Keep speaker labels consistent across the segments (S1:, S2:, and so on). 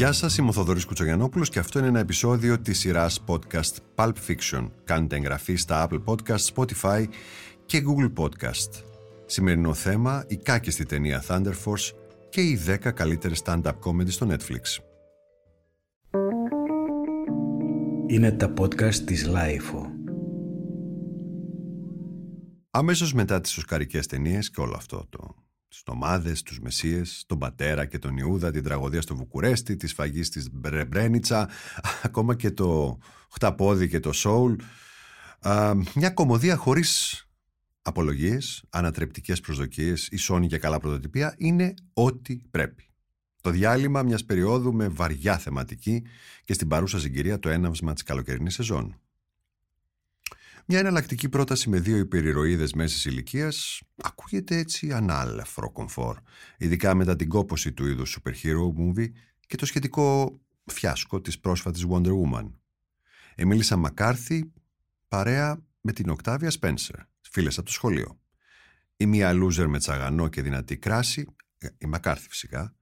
S1: Γεια σας, είμαι ο Θοδωρής Κουτσογιαννόπουλος και αυτό είναι ένα επεισόδιο της σειράς podcast Pulp Fiction. Κάντε εγγραφή στα Apple Podcast, Spotify και Google Podcast. Σημερινό θέμα, η κάκιστη ταινία Thunder Force και οι 10 καλύτερες stand-up comedy στο Netflix.
S2: Είναι τα podcast της Lifeo.
S1: Αμέσως μετά τις οσκαρικές ταινίες και όλο αυτό το τις νομάδες, τους μεσίες, τον πατέρα και τον Ιούδα, την τραγωδία στο Βουκουρέστι, τη σφαγή της Μπρένιτσα, ακόμα και το χταπόδι και το σόουλ. μια κομμωδία χωρίς απολογίες, ανατρεπτικές προσδοκίες, ισόνη και καλά πρωτοτυπία είναι ό,τι πρέπει. Το διάλειμμα μιας περίοδου με βαριά θεματική και στην παρούσα συγκυρία το έναυσμα της καλοκαιρινής σεζόν. Μια εναλλακτική πρόταση με δύο υπερηρωίδες μέσης ηλικίας ακούγεται έτσι ανάλεφρο κομφόρ, ειδικά μετά την κόποση του είδους super hero movie και το σχετικό φιάσκο της πρόσφατης Wonder Woman. Εμίλησα Μακάρθη παρέα με την Οκτάβια Σπένσερ, φίλες από το σχολείο. Η μία loser με τσαγανό και δυνατή κράση, ε, η Μακάρθη φυσικά,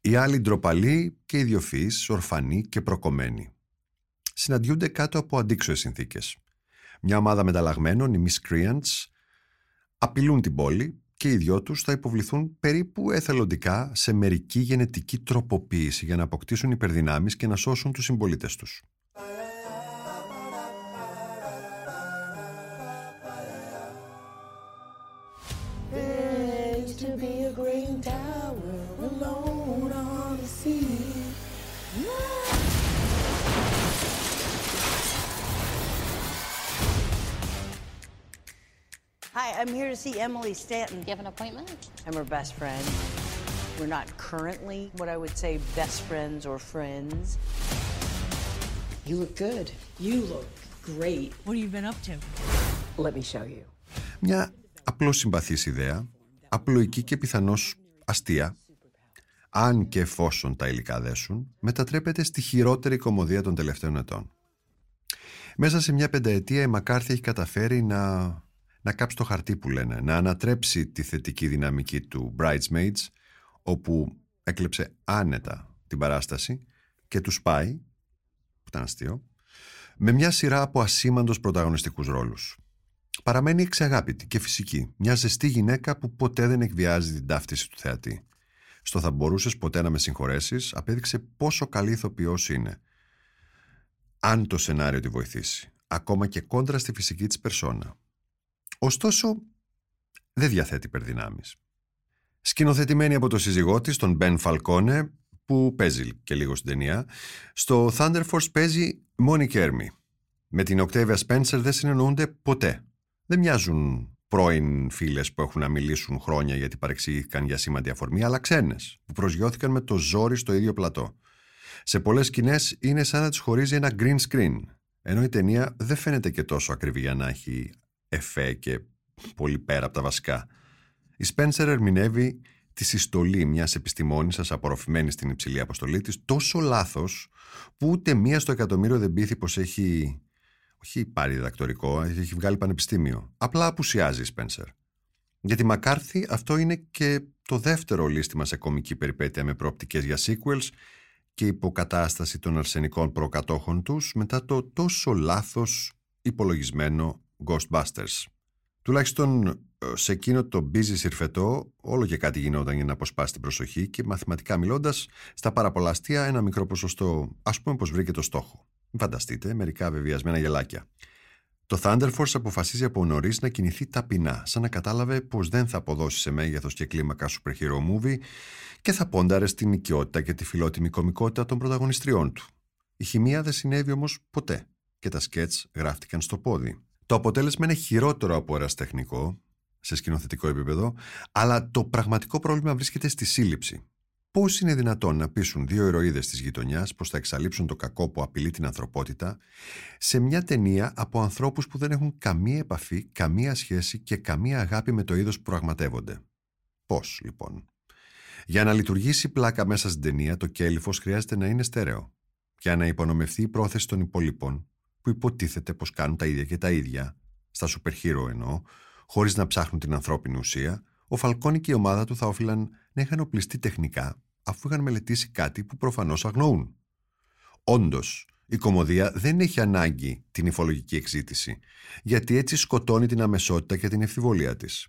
S1: η άλλη ντροπαλή και ιδιοφυής, ορφανή και προκομμένη. Συναντιούνται κάτω από αντίξωες συνθήκες. Μια ομάδα μεταλλαγμένων, οι Miscreants, απειλούν την πόλη και οι δυο τους θα υποβληθούν περίπου εθελοντικά σε μερική γενετική τροποποίηση για να αποκτήσουν υπερδυνάμεις και να σώσουν τους συμπολίτες τους.
S3: I'm here to see Emily Stanton.
S4: You have an appointment?
S3: I'm her best friend. We're not currently what I would say best friends or friends.
S5: You look good. You look great.
S3: What have you been up to?
S5: Let me show you.
S1: Μια απλώς συμπαθής ιδέα, απλοϊκή και πιθανώς αστεία, αν και εφόσον τα υλικά δέσουν, μετατρέπεται στη χειρότερη κομμωδία των τελευταίων ετών. Μέσα σε μια πενταετία η Μακάρθη έχει καταφέρει να να κάψει το χαρτί που λένε, να ανατρέψει τη θετική δυναμική του Bridesmaids, όπου έκλεψε άνετα την παράσταση και τους πάει, που ήταν αστείο, με μια σειρά από ασήμαντος πρωταγωνιστικούς ρόλους. Παραμένει εξαγάπητη και φυσική, μια ζεστή γυναίκα που ποτέ δεν εκβιάζει την ταύτιση του θεατή. Στο θα μπορούσες ποτέ να με συγχωρέσεις, απέδειξε πόσο καλή ηθοποιός είναι. Αν το σενάριο τη βοηθήσει, ακόμα και κόντρα στη φυσική της περσόνα. Ωστόσο, δεν διαθέτει υπερδυνάμεις. Σκηνοθετημένη από το σύζυγό της, τον Μπεν Φαλκόνε, που παίζει και λίγο στην ταινία, στο Thunder Force παίζει μόνη Κέρμι. Με την Octavia Spencer δεν συνεννοούνται ποτέ. Δεν μοιάζουν πρώην φίλες που έχουν να μιλήσουν χρόνια γιατί παρεξήγηκαν για σήμαντη αφορμή, αλλά ξένες που προσγειώθηκαν με το ζόρι στο ίδιο πλατό. Σε πολλές σκηνές είναι σαν να τις χωρίζει ένα green screen, ενώ η ταινία δεν φαίνεται και τόσο ακριβή για να έχει εφέ και πολύ πέρα από τα βασικά. Η Σπένσερ ερμηνεύει τη συστολή μιας επιστημόνισσας απορροφημένη στην υψηλή αποστολή της τόσο λάθος που ούτε μία στο εκατομμύριο δεν πείθει πως έχει όχι πάρει διδακτορικό, έχει βγάλει πανεπιστήμιο. Απλά απουσιάζει η Σπένσερ. Για τη Μακάρθη αυτό είναι και το δεύτερο λίστημα σε κομική περιπέτεια με προοπτικές για sequels και υποκατάσταση των αρσενικών προκατόχων τους μετά το τόσο λάθος υπολογισμένο Ghostbusters. Τουλάχιστον ε, σε εκείνο το busy συρφετό, όλο και κάτι γινόταν για να αποσπάσει την προσοχή και μαθηματικά μιλώντας, στα παραπολαστία ένα μικρό ποσοστό, ας πούμε, πως βρήκε το στόχο. Φανταστείτε, μερικά βεβαιασμένα γελάκια. Το Thunder Force αποφασίζει από νωρίς να κινηθεί ταπεινά, σαν να κατάλαβε πως δεν θα αποδώσει σε μέγεθος και κλίμακα super hero movie και θα πόνταρε στην οικειότητα και τη φιλότιμη κομικότητα των πρωταγωνιστριών του. Η χημεία δεν συνέβη όμως ποτέ και τα σκέτς γράφτηκαν στο πόδι. Το αποτέλεσμα είναι χειρότερο από εραστεχνικό, σε σκηνοθετικό επίπεδο, αλλά το πραγματικό πρόβλημα βρίσκεται στη σύλληψη. Πώς είναι δυνατόν να πείσουν δύο ηρωίδες της γειτονιάς πως θα εξαλείψουν το κακό που απειλεί την ανθρωπότητα σε μια ταινία από ανθρώπους που δεν έχουν καμία επαφή, καμία σχέση και καμία αγάπη με το είδος που πραγματεύονται. Πώς, λοιπόν; Για να λειτουργήσει πλάκα μέσα στην ταινία, το κέλυφος χρειάζεται να είναι στέρεο. Για να υπονομευθεί η πρόθεση των υπολείπων, που υποτίθεται πως κάνουν τα ίδια και τα ίδια, στα super hero εννοώ, χωρίς να ψάχνουν την ανθρώπινη ουσία, ο Φαλκόνη και η ομάδα του θα όφυλαν να είχαν οπλιστεί τεχνικά, αφού είχαν μελετήσει κάτι που προφανώς αγνοούν. Όντως, η κομμωδία δεν έχει ανάγκη την υφολογική εξήτηση, γιατί έτσι σκοτώνει την αμεσότητα και την ευθυβολία της.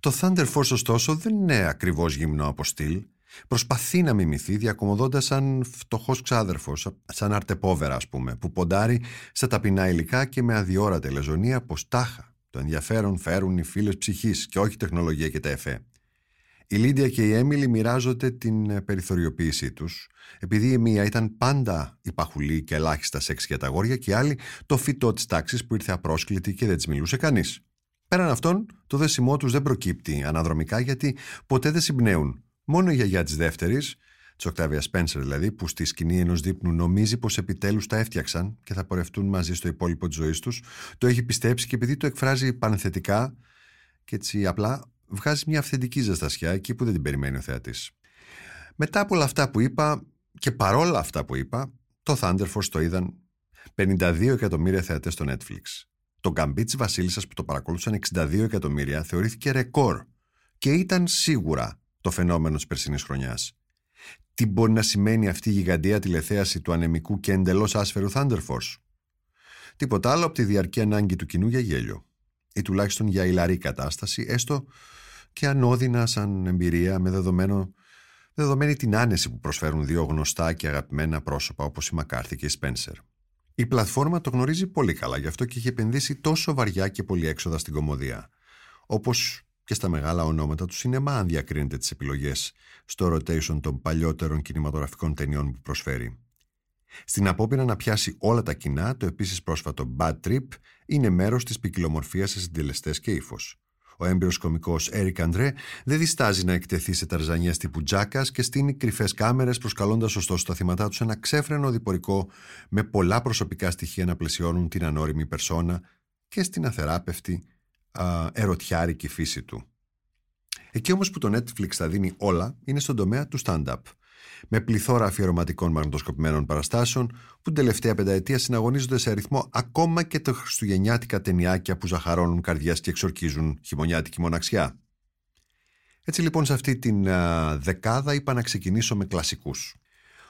S1: Το Thunder Force ωστόσο δεν είναι ακριβώς γυμνό από στυλ. Προσπαθεί να μιμηθεί διακομωδώντας σαν φτωχός ξάδερφος, σαν αρτεπόβερα ας πούμε, που ποντάρει στα ταπεινά υλικά και με αδιόρατη λεζονία πως τάχα. Το ενδιαφέρον φέρουν οι φίλες ψυχής και όχι τεχνολογία και τα εφέ. Η Λίντια και η Έμιλι μοιράζονται την περιθωριοποίησή τους, επειδή η μία ήταν πάντα υπαχουλή και ελάχιστα σεξ για τα αγόρια και η άλλη το φυτό της τάξης που ήρθε απρόσκλητη και δεν της μιλούσε κανείς. Πέραν αυτών, το δέσιμό τους δεν προκύπτει αναδρομικά γιατί ποτέ δεν συμπνέουν. Μόνο η γιαγιά της δεύτερης, της Οκτάβιας Σπένσερ δηλαδή, που στη σκηνή ενός δείπνου νομίζει πως επιτέλους τα έφτιαξαν και θα πορευτούν μαζί στο υπόλοιπο της ζωής τους, το έχει πιστέψει και επειδή το εκφράζει πανθετικά και έτσι απλά βγάζει μια αυθεντική ζεστασιά εκεί που δεν την περιμένει ο θεατής. Μετά από όλα αυτά που είπα και παρόλα αυτά που είπα, το Thunder Force το είδαν 52 εκατομμύρια θεατές στο Netflix. Το γκαμπί της Βασίλισσας που το παρακολούθησαν 62 εκατομμύρια θεωρήθηκε ρεκόρ και ήταν σίγουρα το φαινόμενο της περσινής χρονιάς. Τι μπορεί να σημαίνει αυτή η γιγαντία τηλεθέαση του ανεμικού και εντελώς άσφαιρου Thunder Force; Τίποτα άλλο από τη διαρκή ανάγκη του κοινού για γέλιο. Ή τουλάχιστον για ηλαρή κατάσταση, έστω και ανώδυνα σαν εμπειρία με δεδομένο, δεδομένη την άνεση που προσφέρουν δύο γνωστά και αγαπημένα πρόσωπα όπως η Μακάρθη και η Σπένσερ. Η πλατφόρμα το γνωρίζει πολύ καλά, γι' αυτό και έχει επενδύσει τόσο βαριά και πολύ έξοδα στην κομμωδία. Όπως και στα μεγάλα ονόματα του σινεμά, αν διακρίνεται τις επιλογές στο rotation των παλιότερων κινηματογραφικών ταινιών που προσφέρει. Στην απόπειρα να πιάσει όλα τα κοινά, το επίσης πρόσφατο Bad Trip είναι μέρος της ποικιλομορφίας σε συντελεστές και ύφος. Ο έμπειρος κωμικός Έρικ Αντρέ δεν διστάζει να εκτεθεί σε ταρζανιές τύπου Τζάκας και στείνει κρυφές κάμερες, προσκαλώντας ωστόσο τα θύματα τους ένα ξέφρενο διπορικό με πολλά προσωπικά στοιχεία να πλαισιώνουν την ανώριμη περσόνα και στην αθεράπευτη α, ερωτιάρικη φύση του. Εκεί όμως που το Netflix θα δίνει όλα είναι στον τομέα του stand-up με πληθώρα αφιερωματικών μαγνητοσκοπημένων παραστάσεων που την τελευταία πενταετία συναγωνίζονται σε αριθμό ακόμα και τα χριστουγεννιάτικα ταινιάκια που ζαχαρώνουν καρδιάς και εξορκίζουν χειμωνιάτικη μοναξιά. Έτσι λοιπόν σε αυτή την α, δεκάδα είπα να ξεκινήσω με κλασικούς.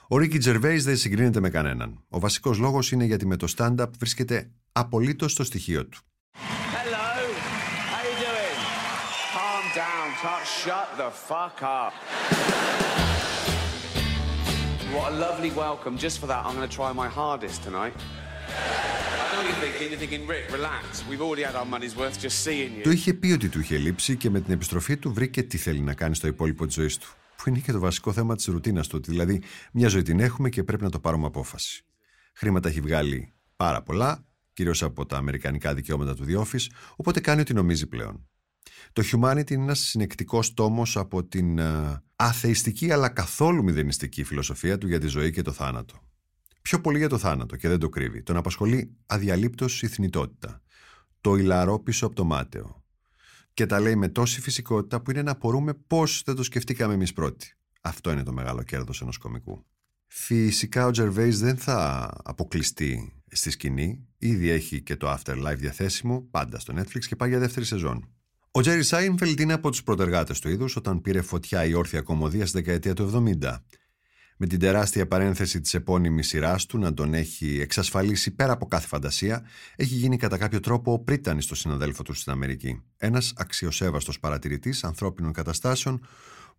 S1: Ο Ρίκι Τζερβέης δεν συγκρίνεται με κανέναν. Ο βασικός λόγος είναι γιατί με το stand-up βρίσκεται απολύτως στο στοιχείο του.
S4: Hello. How you doing? Calm down. Shut the fuck up. What a lovely welcome. Just for that, I'm going to try my hardest tonight. I know you're thinking, you're thinking, Rick, relax. We've already had our money's worth just seeing you.
S1: Του είχε πει ότι του είχε λείψει και με την επιστροφή του βρήκε τι θέλει να κάνει στο υπόλοιπο της ζωής του. Που είναι και το βασικό θέμα της ρουτίνας του. Ότι δηλαδή, μια ζωή την έχουμε και πρέπει να το πάρουμε απόφαση. Χρήματα έχει βγάλει πάρα πολλά, κυρίως από τα αμερικανικά δικαιώματα του The Office, οπότε κάνει ό,τι νομίζει πλέον. Το Humanity είναι ένας συνεκτικός τόμος από την uh, αθεϊστική αλλά καθόλου μηδενιστική φιλοσοφία του για τη ζωή και το θάνατο. Πιο πολύ για το θάνατο και δεν το κρύβει. Τον απασχολεί αδιαλείπτως η θνητότητα. Το ηλαρό πίσω από το μάταιο. Και τα λέει με τόση φυσικότητα που είναι να απορούμε πώς δεν το σκεφτήκαμε εμείς πρώτοι. Αυτό είναι το μεγάλο κέρδος ενός κομικού. Φυσικά ο Τζερβέη δεν θα αποκλειστεί στη σκηνή. Ήδη έχει και το Afterlife διαθέσιμο, πάντα στο Netflix και πάει για δεύτερη σεζόν. Ο Τζέρι Σάινφελντ είναι από τους πρωτεργάτες του είδους όταν πήρε φωτιά η όρθια κομμωδία στη δεκαετία του 70. Με την τεράστια παρένθεση της επώνυμης σειράς του να τον έχει εξασφαλίσει πέρα από κάθε φαντασία, έχει γίνει κατά κάποιο τρόπο ο πρίτανη στο συναδέλφο του στην Αμερική. Ένας αξιοσέβαστος παρατηρητής ανθρώπινων καταστάσεων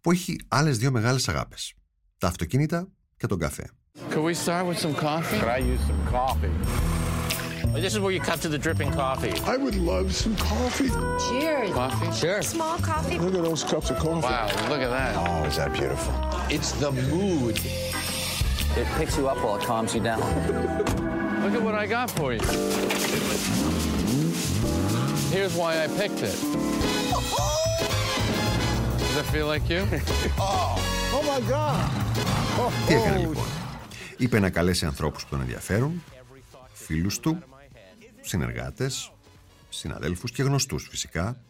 S1: που έχει άλλες δύο μεγάλες αγάπες. Τα αυτοκίνητα και τον καφέ.
S6: Could we start with some coffee? Could I use some coffee? This is where you cut to the dripping coffee.
S7: I would love some coffee.
S5: Cheers.
S6: Coffee?
S5: Sure.
S8: Small coffee.
S7: Look at those cups of coffee.
S6: Wow, look at that.
S7: Oh, is that beautiful?
S6: It's the mood.
S9: It picks you up while it calms you down.
S6: Look at what I got for you. Here's why I picked it. Does it feel like you?
S7: Oh my God.
S1: Τι έκανε λοιπόν. Είπε να καλέσει ανθρώπους που τον ενδιαφέρουν, φίλους του, συνεργάτες, συναδέλφους και γνωστούς φυσικά,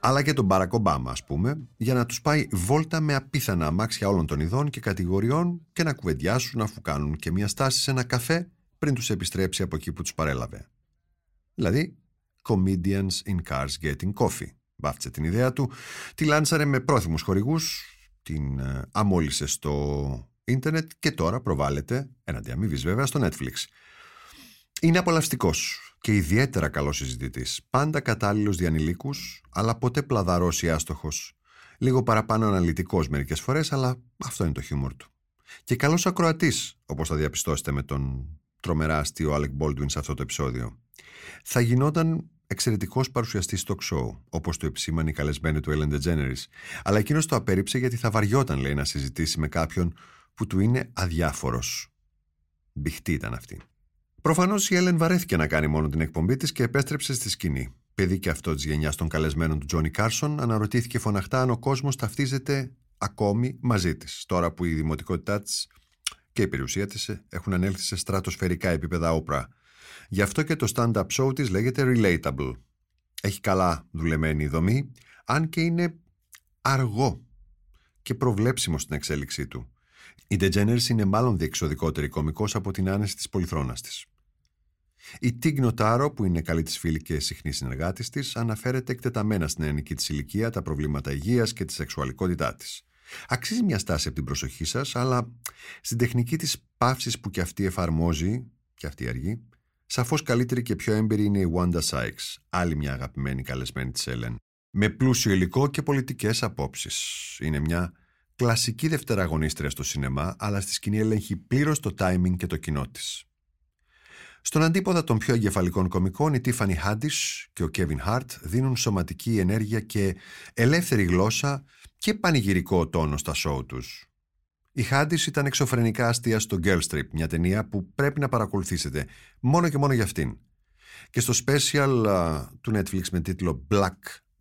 S1: αλλά και τον Μπαρακ Ομπάμα ας πούμε, για να τους πάει βόλτα με απίθανα αμάξια όλων των ειδών και κατηγοριών και να κουβεντιάσουν αφού κάνουν και μια στάση σε ένα καφέ πριν τους επιστρέψει από εκεί που τους παρέλαβε. Δηλαδή, comedians in cars getting coffee. Βάφτισε την ιδέα του, τη λάνσαρε με πρόθυμους χορηγούς την ε, αμόλυσε στο ίντερνετ και τώρα προβάλλεται, έναντι αμοιβής βέβαια, στο Netflix. Είναι απολαυστικός και ιδιαίτερα καλός συζητητής. Πάντα κατάλληλος διανηλίκους, αλλά ποτέ πλαδαρός ή άστοχος. Λίγο παραπάνω αναλυτικός μερικές φορές, αλλά αυτό είναι το χιούμορ του. Και καλός ακροατής, όπως θα διαπιστώσετε με τον τρομερά αστείο Alec Baldwin σε αυτό το επεισόδιο. Θα γινόταν εξαιρετικός παρουσιαστής talk show, όπως το επισήμανε η καλεσμένη του Ellen DeGeneres, αλλά εκείνος το απέρριψε γιατί θα βαριόταν, λέει, να συζητήσει με κάποιον που του είναι αδιάφορος. Μπηχτή ήταν αυτή. Προφανώς η Ellen βαρέθηκε να κάνει μόνο την εκπομπή της και επέστρεψε στη σκηνή. Παιδί και αυτό της γενιάς των καλεσμένων του Τζόνι Κάρσον αναρωτήθηκε φωναχτά αν ο κόσμος ταυτίζεται ακόμη μαζί της, τώρα που η δημοτικότητά της και η περιουσία της έχουν ανέλθει σε στρατοσφαιρικά επίπεδα όπρα. Γι' αυτό και το stand-up show της λέγεται relatable. Έχει καλά δουλεμένη δομή, αν και είναι αργό και προβλέψιμο στην εξέλιξή του. Η DeGeneres είναι μάλλον διεξοδικότερη κομικός από την άνεση της πολυθρόνας της. Η Τίγ Νοτάρο, που είναι καλή της φίλη και συχνή συνεργάτης της, αναφέρεται εκτεταμένα στην νεανική της ηλικία, τα προβλήματα υγείας και τη σεξουαλικότητά της. Αξίζει μια στάση από την προσοχή σας, αλλά στην τεχνική της παύσης που και αυτή εφαρμόζει, και αυτή αργή, σαφώς καλύτερη και πιο έμπειρη είναι η Wanda Sykes, άλλη μια αγαπημένη καλεσμένη της Έλεν. Με πλούσιο υλικό και πολιτικές απόψεις. Είναι μια κλασική δευτεραγωνίστρια στο σινεμά, αλλά στη σκηνή ελέγχει πλήρως το timing και το κοινό της. Στον αντίποδα των πιο εγκεφαλικών κομικών, η Tiffany Haddish και ο Kevin Hart δίνουν σωματική ενέργεια και ελεύθερη γλώσσα και πανηγυρικό τόνο στα σόου τους. Η Haddish ήταν εξωφρενικά αστεία στο Girl Strip, μια ταινία που πρέπει να παρακολουθήσετε μόνο και μόνο για αυτήν. Και στο special του Netflix με τίτλο Black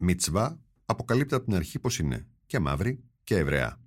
S1: Mitzvah αποκαλύπτει από την αρχή πως είναι και μαύρη και Εβραία.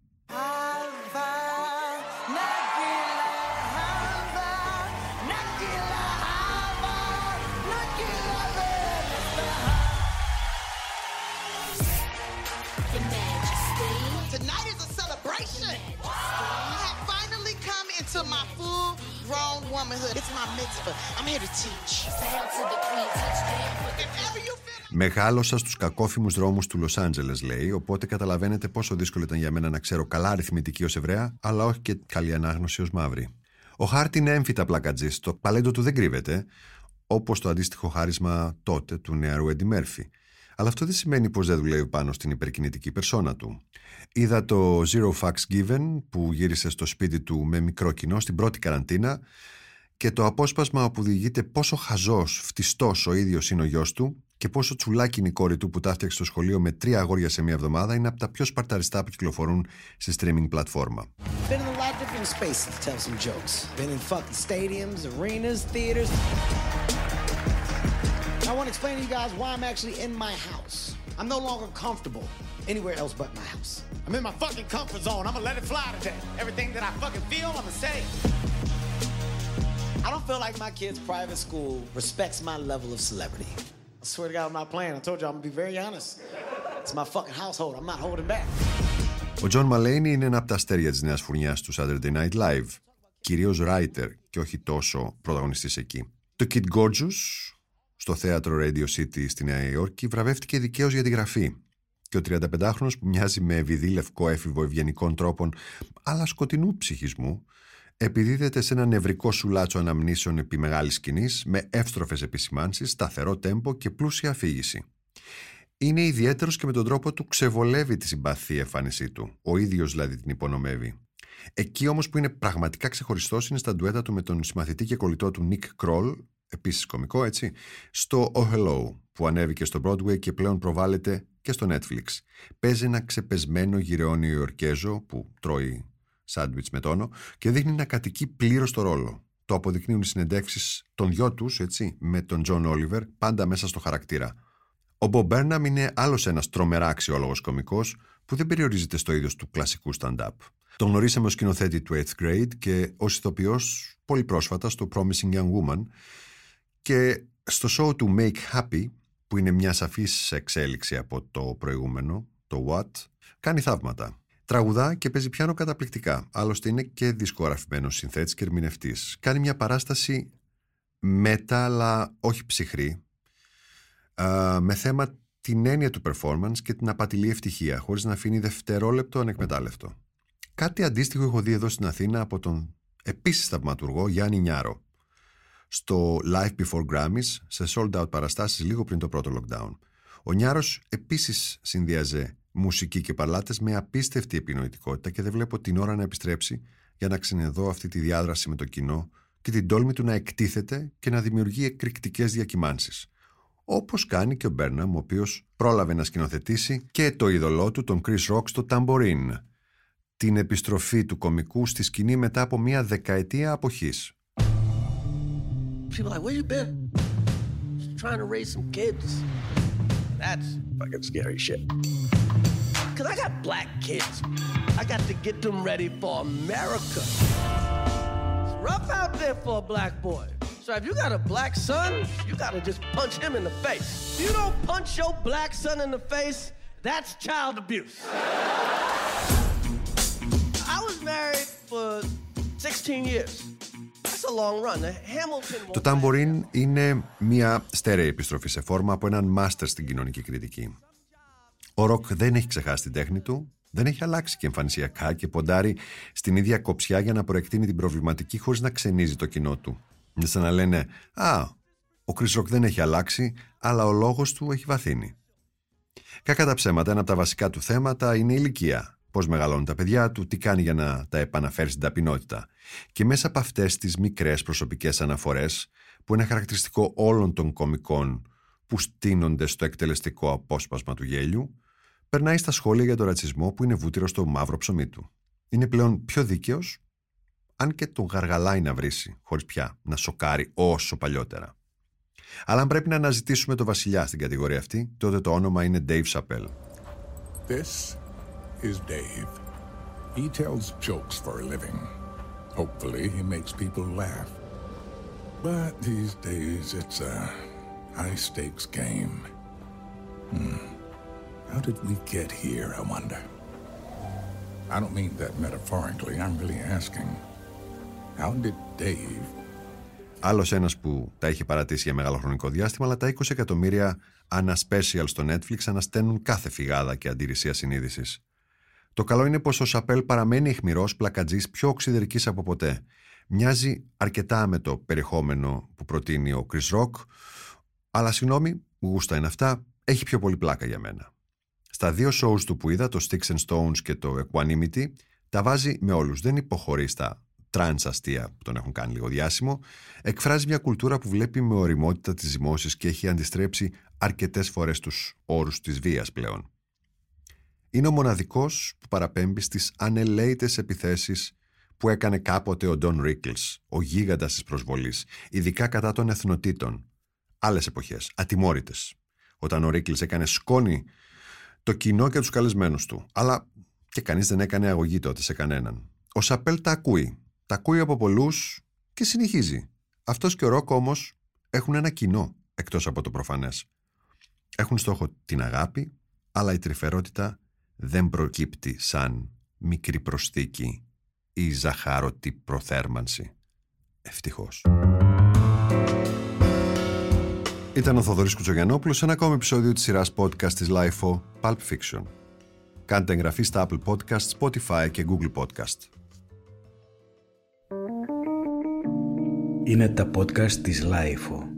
S1: Μεγάλωσα στους κακόφημους δρόμους του Λος Άντζελες, λέει, οπότε καταλαβαίνετε πόσο δύσκολο ήταν για μένα να ξέρω καλά αριθμητική ως Εβραία, αλλά όχι και καλή ανάγνωση ως μαύρη. Ο Χάρτ είναι έμφυτα πλακατζής, το παλέντο του δεν κρύβεται, όπως το αντίστοιχο χάρισμα τότε του νεαρού Έντι Μέρφυ. Αλλά αυτό δεν σημαίνει πως δεν δουλεύει πάνω στην υπερκινητική περσόνα του. Είδα το Zero Facts Given που γύρισε στο σπίτι του με μικρό κοινό στην πρώτη καραντίνα και το απόσπασμα όπου διηγείται πόσο χαζός, φτιστός ο ίδιος είναι ο γιος του και πόσο τσουλάκι είναι η κόρη του που τα έφτιαξε στο σχολείο με τρία αγόρια σε μία εβδομάδα είναι από τα πιο σπαρταριστά που κυκλοφορούν σε streaming πλατφόρμα. I want to explain to you guys why I'm actually in my house. I'm no longer comfortable anywhere else but my house. I'm in my fucking comfort zone. I'm gonna let it fly today. Everything that I fucking feel, I'm gonna say. I don't feel like my kid's private school respects my level of celebrity. I swear to God, I'm not playing. I told you I'm gonna be very honest. It's my fucking household. I'm not holding back. Ο Τζον Μαλέινι είναι ένα από τα αστέρια της νέας φουρνιάς του Saturday Night Live. Κυρίως writer και όχι τόσο πρωταγωνιστής εκεί. Το Kid Gorgeous, στο θέατρο Radio City στη Νέα Υόρκη, βραβεύτηκε δικαίως για τη γραφή. Και ο 35χρονος που μοιάζει με βιδί λευκό έφηβο ευγενικών τρόπων, αλλά σκοτεινού ψυχισμού, επιδίδεται σε ένα νευρικό σουλάτσο αναμνήσεων επί μεγάλης σκηνής με εύστροφες επισημάνσεις, σταθερό τέμπο και πλούσια αφήγηση. Είναι ιδιαίτερος και με τον τρόπο του ξεβολεύει τη συμπαθή εμφάνισή του. Ο ίδιος δηλαδή την υπονομεύει. Εκεί όμως που είναι πραγματικά ξεχωριστός είναι στα ντουέτα του με τον συμμαθητή και κολλητό του Nick Kroll, επίσης κωμικό έτσι, στο Oh Hello, που ανέβηκε στο Broadway και πλέον προβάλλεται και στο Netflix. Παίζει ένα ξεπεσμένο γηραιό Νεοϋορκέζο που τρώει σάντουιτς με τόνο και δείχνει να κατοικεί πλήρως το ρόλο. Το αποδεικνύουν οι συνεντεύξεις των δυο τους, έτσι, με τον Τζον Όλιβερ, πάντα μέσα στο χαρακτήρα. Ο Μπομπ Μπέρναμ είναι άλλος ένας τρομερά αξιόλογος κωμικός που δεν περιορίζεται στο είδος του κλασικού stand-up. Τον γνωρίσαμε ως σκηνοθέτη του 8th grade και ως ηθοποιός πολύ πρόσφατα στο Promising Young Woman και στο show του Make Happy, που είναι μια σαφής εξέλιξη από το προηγούμενο, το What, κάνει θαύματα. Τραγουδά και παίζει πιάνο καταπληκτικά. Άλλωστε είναι και δισκογραφημένος συνθέτης και ερμηνευτής. Κάνει μια παράσταση μετα, αλλά όχι ψυχρή, με θέμα την έννοια του performance και την απατηλή ευτυχία, χωρίς να αφήνει δευτερόλεπτο ανεκμετάλλευτο. Κάτι αντίστοιχο έχω δει εδώ στην Αθήνα από τον επίσης θαυματουργό Γιάννη Νιάρο στο Live Before Grammys σε sold out παραστάσεις λίγο πριν το πρώτο lockdown. Ο Νιάρος επίσης συνδυάζε μουσική και παλάτες με απίστευτη επινοητικότητα και δεν βλέπω την ώρα να επιστρέψει για να ξενεδώ αυτή τη διάδραση με το κοινό και την τόλμη του να εκτίθεται και να δημιουργεί εκρηκτικές διακυμάνσεις. Όπως κάνει και ο Μπέρναμ, ο οποίος πρόλαβε να σκηνοθετήσει και το είδωλό του, τον Chris Rock, στο Tambourine, την επιστροφή του κομικού στη σκηνή μετά από μια δεκαετία αποχής.
S8: People like, where you been? Just trying to raise some kids. That's fucking scary shit. Cause I got black kids. I got to get them ready for America. It's rough out there for a black boy. So if you got a black son, you gotta just punch him in the face. If you don't punch your black son in the face, that's child abuse. I was married for 16 years. That's a long run. The Hamilton
S1: Το Tambourine είναι μια στέρεη επιστροφή σε φόρμα από έναν μάστερ στην κοινωνική κριτική. Ο Ροκ δεν έχει ξεχάσει την τέχνη του, δεν έχει αλλάξει και εμφανισιακά και ποντάρει στην ίδια κοψιά για να προεκτείνει την προβληματική χωρίς να ξενίζει το κοινό του. Είναι σαν να λένε «Α, ο Chris Rock δεν έχει αλλάξει, αλλά ο λόγος του έχει βαθύνει». Κακά τα ψέματα, ένα από τα βασικά του θέματα είναι η ηλικία. Πώς μεγαλώνουν τα παιδιά του, τι κάνει για να τα επαναφέρει στην ταπεινότητα. Και μέσα από αυτές τις μικρές προσωπικές αναφορές, που είναι χαρακτηριστικό όλων των κομικών που στείνονται στο εκτελεστικό απόσπασμα του γέλιου, περνάει στα σχόλια για τον ρατσισμό που είναι βούτυρο στο μαύρο ψωμί του. Είναι πλέον πιο δίκαιος, αν και τον γαργαλάει να βρίσει, χωρίς πια να σοκάρει όσο παλιότερα. Αλλά αν πρέπει να αναζητήσουμε το βασιλιά στην κατηγορία αυτή, τότε το όνομα είναι Dave Chappelle.
S10: This is Dave. He tells jokes for a living. Hopefully, he makes people laugh. But these days, it's a high stakes game. Hmm. How did we get here, I wonder? I don't mean that metaphorically. I'm really asking. How did Dave
S1: Άλλος ένας που τα έχει παρατήσει για μεγάλο χρονικό διάστημα, αλλά τα 20 εκατομμύρια ανά special στο Netflix ανασταίνουν κάθε φυγάδα και αντιρρησία συνείδησης. Το καλό είναι πως ο Σαπέλ παραμένει αιχμηρός πλακατζής πιο οξυδερκής από ποτέ. Μοιάζει αρκετά με το περιεχόμενο που προτείνει ο Chris Rock, αλλά συγγνώμη, γούστα είναι αυτά, έχει πιο πολύ πλάκα για μένα. Στα δύο shows του που είδα, το Sticks and Stones και το Equanimity, τα βάζει με όλους. Δεν υποχωρεί στα τρανς αστεία που τον έχουν κάνει λίγο διάσημο, εκφράζει μια κουλτούρα που βλέπει με οριμότητα τις ζυμώσεις και έχει αντιστρέψει αρκετές φορές τους όρους της βίας πλέον. Είναι ο μοναδικός που παραπέμπει στις ανελαίτες επιθέσεις που έκανε κάποτε ο Ντόν Ρίκλς, ο γίγαντας της προσβολής, ειδικά κατά των εθνοτήτων. Άλλες εποχές, ατιμόρυτες. Όταν ο Ρίκλς έκανε σκόνη το κοινό και τους καλεσμένους του. Αλλά και κανείς δεν έκανε αγωγή τότε σε κανέναν. Ο Σαπέλ τα ακούει τα ακούει από πολλούς και συνεχίζει. Αυτός και ο Ρόκ όμως έχουν ένα κοινό εκτός από το προφανές. Έχουν στόχο την αγάπη, αλλά η τρυφερότητα δεν προκύπτει σαν μικρή προσθήκη ή ζαχάρωτη προθέρμανση. Ευτυχώς. Ήταν ο Θοδωρής Κουτσογιαννόπουλος σε ένα ακόμη επεισόδιο της σειράς podcast της LIFO Pulp Fiction. Κάντε εγγραφή στα Apple Podcast, Spotify και Google Podcast.
S2: Είναι τα podcast της Λάιφο.